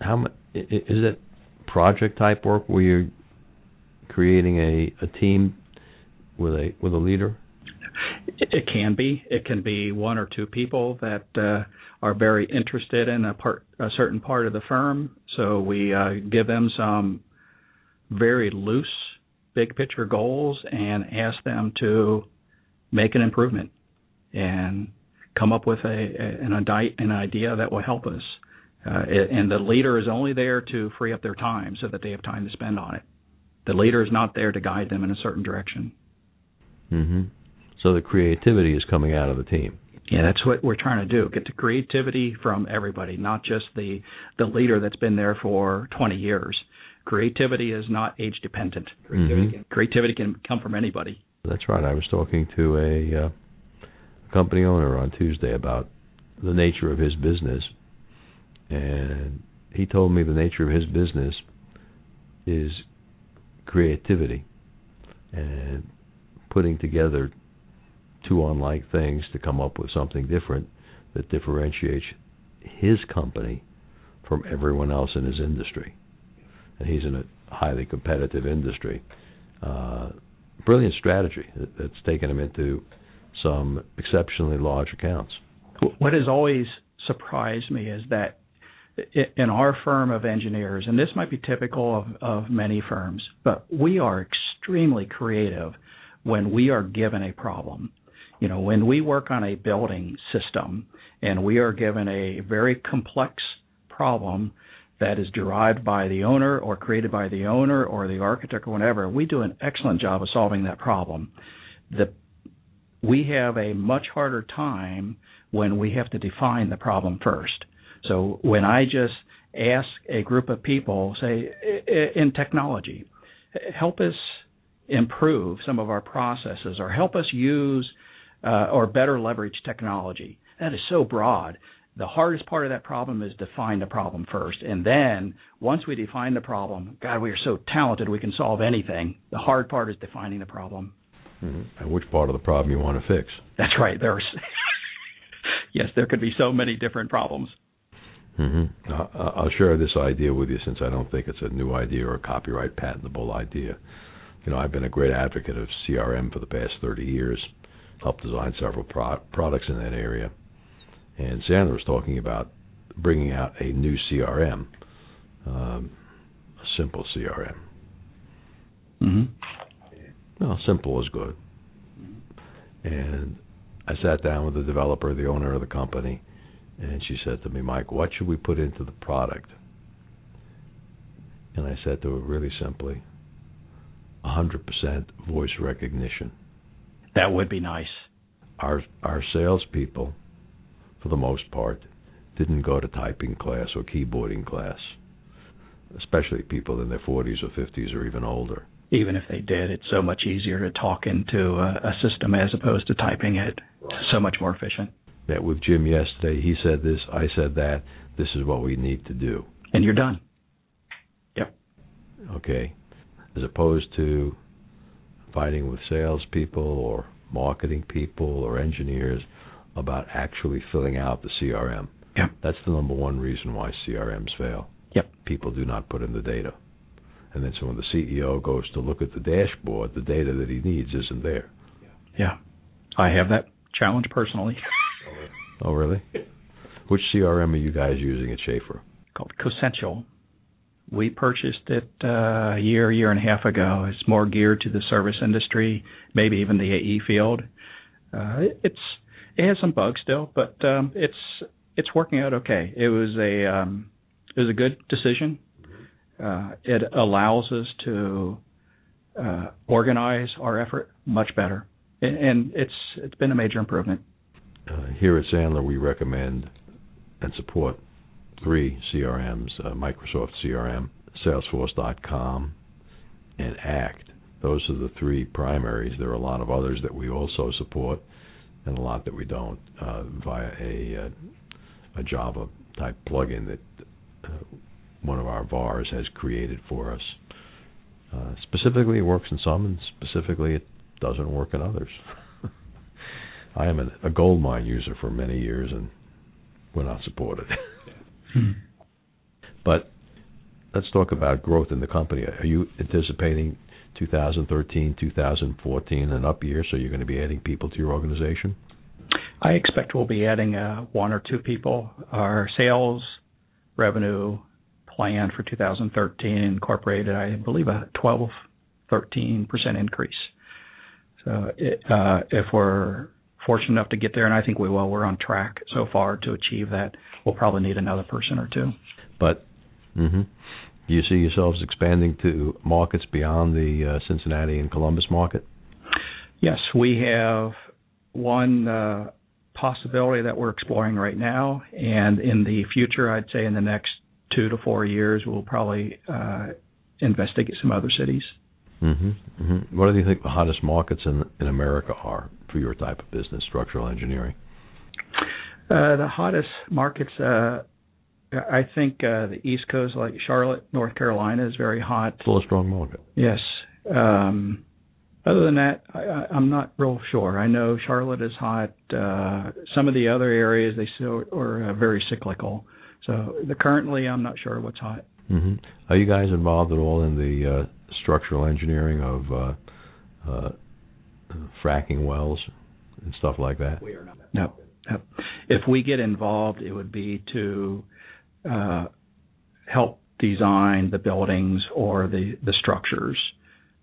how is it project type work where you're creating a, a team with a with a leader? It, can be. It can be one or two people that uh, are very interested in a part a certain part of the firm. So we uh, give them some very loose big picture goals and ask them to make an improvement and come up with a, a an, an idea that will help us. Uh, and the leader is only there to free up their time so that they have time to spend on it. The leader is not there to guide them in a certain direction. Mm-hmm. So the creativity is coming out of the team. Yeah, that's what we're trying to do. Get the creativity from everybody, not just the the leader that's been there for 20 years. Creativity is not age dependent. Creativity, mm-hmm. can, creativity can come from anybody. That's right. I was talking to a uh, company owner on Tuesday about the nature of his business, and he told me the nature of his business is creativity and putting together two unlike things to come up with something different that differentiates his company from everyone else in his industry. And he's in a highly competitive industry. Uh, brilliant strategy that's taken him into some exceptionally large accounts. What has always surprised me is that in our firm of engineers, and this might be typical of, of many firms, but we are extremely creative when we are given a problem. You know, when we work on a building system and we are given a very complex problem that is derived by the owner or created by the owner or the architect or whatever, we do an excellent job of solving that problem. The, we have a much harder time when we have to define the problem first. So when I just ask a group of people, say in technology, help us improve some of our processes or help us use uh, or better leverage technology. That is so broad. The hardest part of that problem is to define the problem first. And then once we define the problem, God, we are so talented we can solve anything. The hard part is defining the problem. Mm-hmm. And which part of the problem you want to fix. That's right. There's yes, there could be so many different problems. Mm-hmm. I'll share this idea with you since I don't think it's a new idea or a copyright patentable idea. You know, I've been a great advocate of CRM for the past 30 years helped design several pro- products in that area. And Sandler was talking about bringing out a new CRM, um, a simple CRM. Mm-hmm. Well, simple is good. And I sat down with the developer, the owner of the company, and she said to me, Mike, what should we put into the product? And I said to her really simply, 100% voice recognition. That would be nice. Our our salespeople, for the most part, didn't go to typing class or keyboarding class, especially people in their 40s or 50s or even older. Even if they did, it's so much easier to talk into a, a system as opposed to typing it. So much more efficient. Met with Jim yesterday. He said this. I said that. This is what we need to do. And you're done. Yep. Okay. As opposed to fighting with salespeople or marketing people or engineers about actually filling out the CRM. Yep. That's the number one reason why CRMs fail. Yep. People do not put in the data. And then so when the CEO goes to look at the dashboard, the data that he needs isn't there. Yeah. I have that challenge personally. oh, really? Which CRM are you guys using at Schaefer? Called Cosential. We purchased it uh, a year, year and a half ago. It's more geared to the service industry, maybe even the AE field. Uh, it's it has some bugs still, but um, it's it's working out okay. It was a um, it was a good decision. Uh, it allows us to uh, organize our effort much better, and, and it's it's been a major improvement. Uh, here at Sandler, we recommend and support three CRMs: uh, Microsoft CRM, Salesforce.com, and ACT. Those are the three primaries. There are a lot of others that we also support, and a lot that we don't uh, via a uh, a Java type plugin that uh, one of our VARs has created for us. Uh, specifically, it works in some, and specifically, it doesn't work in others. I am a, a Goldmine user for many years, and we're not supported. Hmm. But let's talk about growth in the company. Are you anticipating 2013, 2014 an up year, so you're going to be adding people to your organization? I expect we'll be adding uh, one or two people. Our sales revenue plan for 2013 incorporated, I believe, a 12, 13 percent increase. So it, uh, if we're fortunate enough to get there, and I think we will, we're on track so far to achieve that. We'll probably need another person or two. But hmm do you see yourselves expanding to markets beyond the uh, Cincinnati and Columbus market? Yes, we have one uh, possibility that we're exploring right now, and in the future, I'd say in the next two to four years, we'll probably uh, investigate some other cities. hmm hmm What do you think the hottest markets in in America are for your type of business, structural engineering? Uh, the hottest markets, uh, I think uh, the East Coast, like Charlotte, North Carolina, is very hot. Still a strong market. Yes. Um, other than that, I, I'm not real sure. I know Charlotte is hot. Uh, some of the other areas they still are uh, very cyclical. So the, currently, I'm not sure what's hot. hmm Are you guys involved at all in the uh, structural engineering of uh, uh, fracking wells and stuff like that? We are not. No. no. If we get involved, it would be to uh, help design the buildings or the the structures.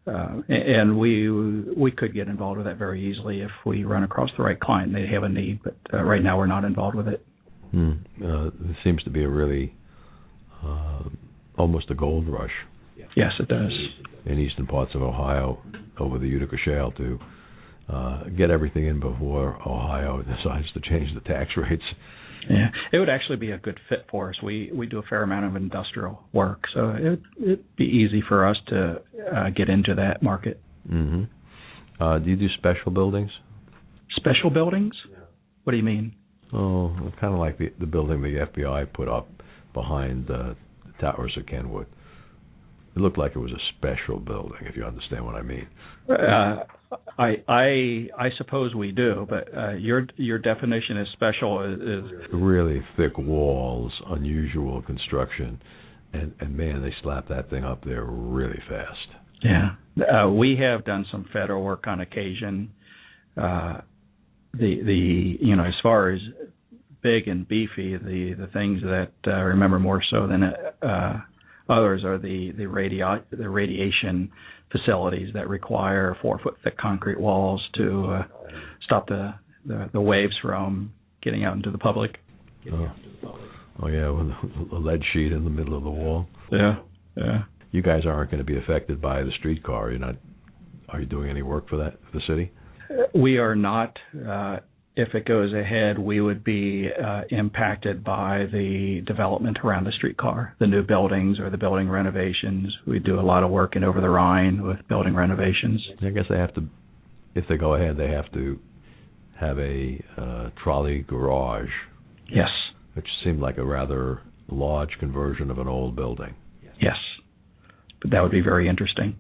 Uh, and we we could get involved with that very easily if we run across the right client and they have a need. But uh, right now, we're not involved with it. Hmm. Uh, it seems to be a really uh, almost a gold rush Yes, it does. in eastern parts of Ohio over the Utica Shale to uh, get everything in before Ohio decides to change the tax rates. Yeah, it would actually be a good fit for us. We we do a fair amount of industrial work, so it it'd be easy for us to uh, get into that market. Mm-hmm. Uh, do you do special buildings? Special buildings? What do you mean? Oh, kind of like the the building the FBI put up behind uh, the towers of Kenwood. It looked like it was a special building, if you understand what I mean. Uh, I I I suppose we do, but uh, your your definition is special is, is Really thick walls, unusual construction, and and man, they slap that thing up there really fast. yeah. Uh, we have done some federal work on occasion. Uh, the the you know as far as big and beefy, the the things that uh, I remember more so than uh, others are the the radio the radiation facilities that require four foot thick concrete walls to uh, stop the, the the waves from getting out into the public. Oh, oh yeah, with a lead sheet in the middle of the wall. Yeah, yeah. You guys aren't going to be affected by the streetcar. You're not. Are you doing any work for that for the city? We are not. Uh, if it goes ahead, we would be uh, impacted by the development around the streetcar, the new buildings or the building renovations. We do a lot of work in over the Rhine with building renovations. I guess they have to. If they go ahead, they have to have a uh, trolley garage, Yes, which seemed like a rather large conversion of an old building. yes. But that would be very interesting.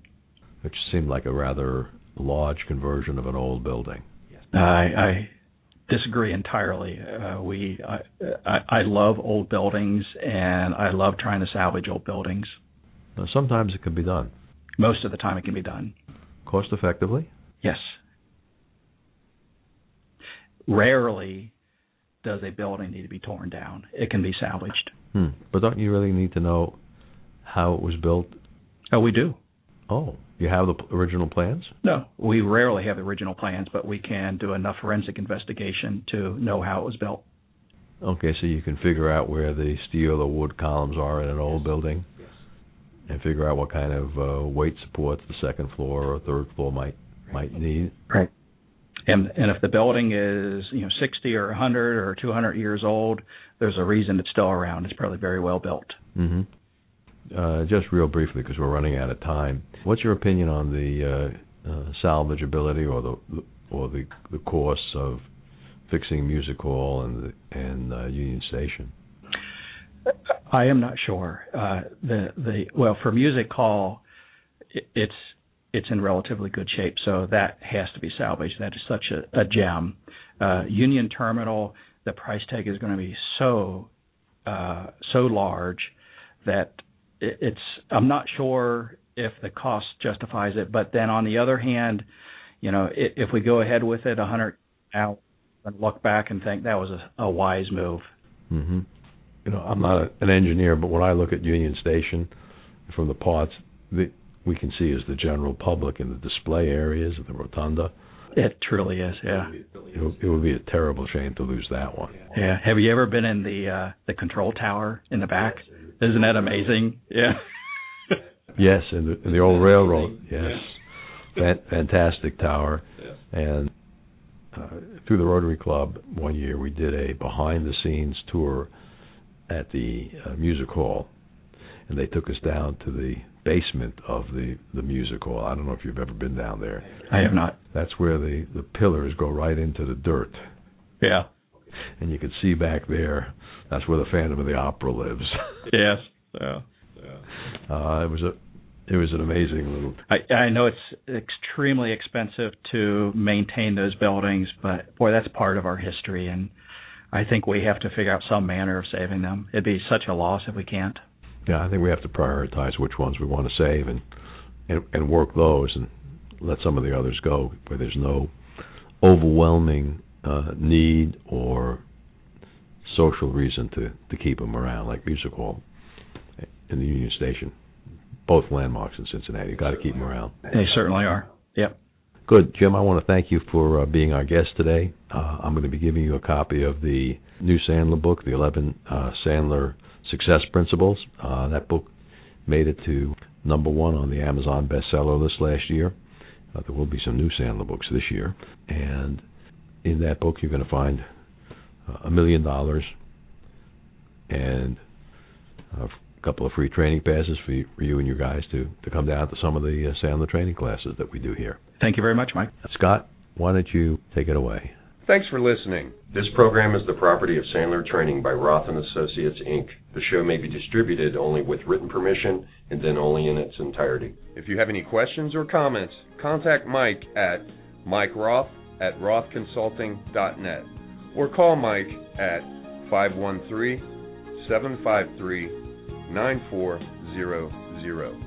Which seemed like a rather large conversion of an old building. I, I disagree entirely. Uh, we, I, I, I love old buildings, and I love trying to salvage old buildings. Now, sometimes it can be done Most of the time, it can be done. cost effectively. Yes. Rarely does a building need to be torn down. It can be salvaged. Hmm. But don't you really need to know how it was built? Oh, we do. Oh, you have the original plans? No, we rarely have the original plans, but we can do enough forensic investigation to know how it was built. Okay, so you can figure out where the steel or wood columns are in an old building, and figure out what kind of uh, weight supports the second floor or third floor might might need. Right. And and if the building is you know 60 or 100 or 200 years old, there's a reason it's still around. It's probably very well built. hmm Uh, just real briefly, because we're running out of time. What's your opinion on the uh, uh, salvageability or the or the the costs of fixing Music Hall and and uh, Union Station? I am not sure. Uh, the the well for music hall, it, it's it's in relatively good shape, so that has to be salvaged. That is such a, a gem. Uh, Union Terminal, the price tag is going to be so uh, so large that it's. I'm not sure if the cost justifies it, but then on the other hand, you know, if, if we go ahead with it, hundred out and look back and think that was a, a wise move. Mm-hmm. You know, I'm not a, an engineer, but when I look at Union Station from the parts, the, we can see is the general public in the display areas of the rotunda. It truly is, yeah. It would, it would be a terrible shame to lose that one. Yeah. Have you ever been in the uh the control tower in the back? Isn't that amazing? Yeah. Yes, in the, the old railroad. Yes, Fan, fantastic tower. And uh, through the Rotary Club, one year we did a behind-the-scenes tour at the uh, music hall, and they took us down to the basement of the the music hall. I don't know if you've ever been down there. I have not. That's where the the pillars go right into the dirt, Yeah. and you can see back there. That's where the Phantom of the Opera lives. Yes. Yeah. Uh, it was a it was an amazing little I I know it's extremely expensive to maintain those buildings, but boy, that's part of our history and I think we have to figure out some manner of saving them. It'd be such a loss if we can't. Yeah, I think we have to prioritize which ones we want to save and and, and work those and let some of the others go where there's no overwhelming uh, need or social reason to to keep them around, like Music Hall and the Union Station, both landmarks in Cincinnati. You got to keep them around. They certainly are. Yep. Good, Jim. I want to thank you for uh, being our guest today. Uh, I'm going to be giving you a copy of the new Sandler book, the 11 uh, Sandler Success Principles. Uh, that book made it to number one on the Amazon bestseller list last year. Uh, there will be some new Sandler books this year, and in that book you're going to find a million dollars and a couple of free training passes for you, for you and your guys to to come down to some of the uh, Sandler training classes that we do here. Thank you very much, Mike. Scott, why don't you take it away? Thanks for listening. This program is the property of Sandler Training by Roth and Associates Inc. The show may be distributed only with written permission and then only in its entirety. If you have any questions or comments, contact Mike at Mike Roth at rothconsulting.net or call Mike at 513 753 9400.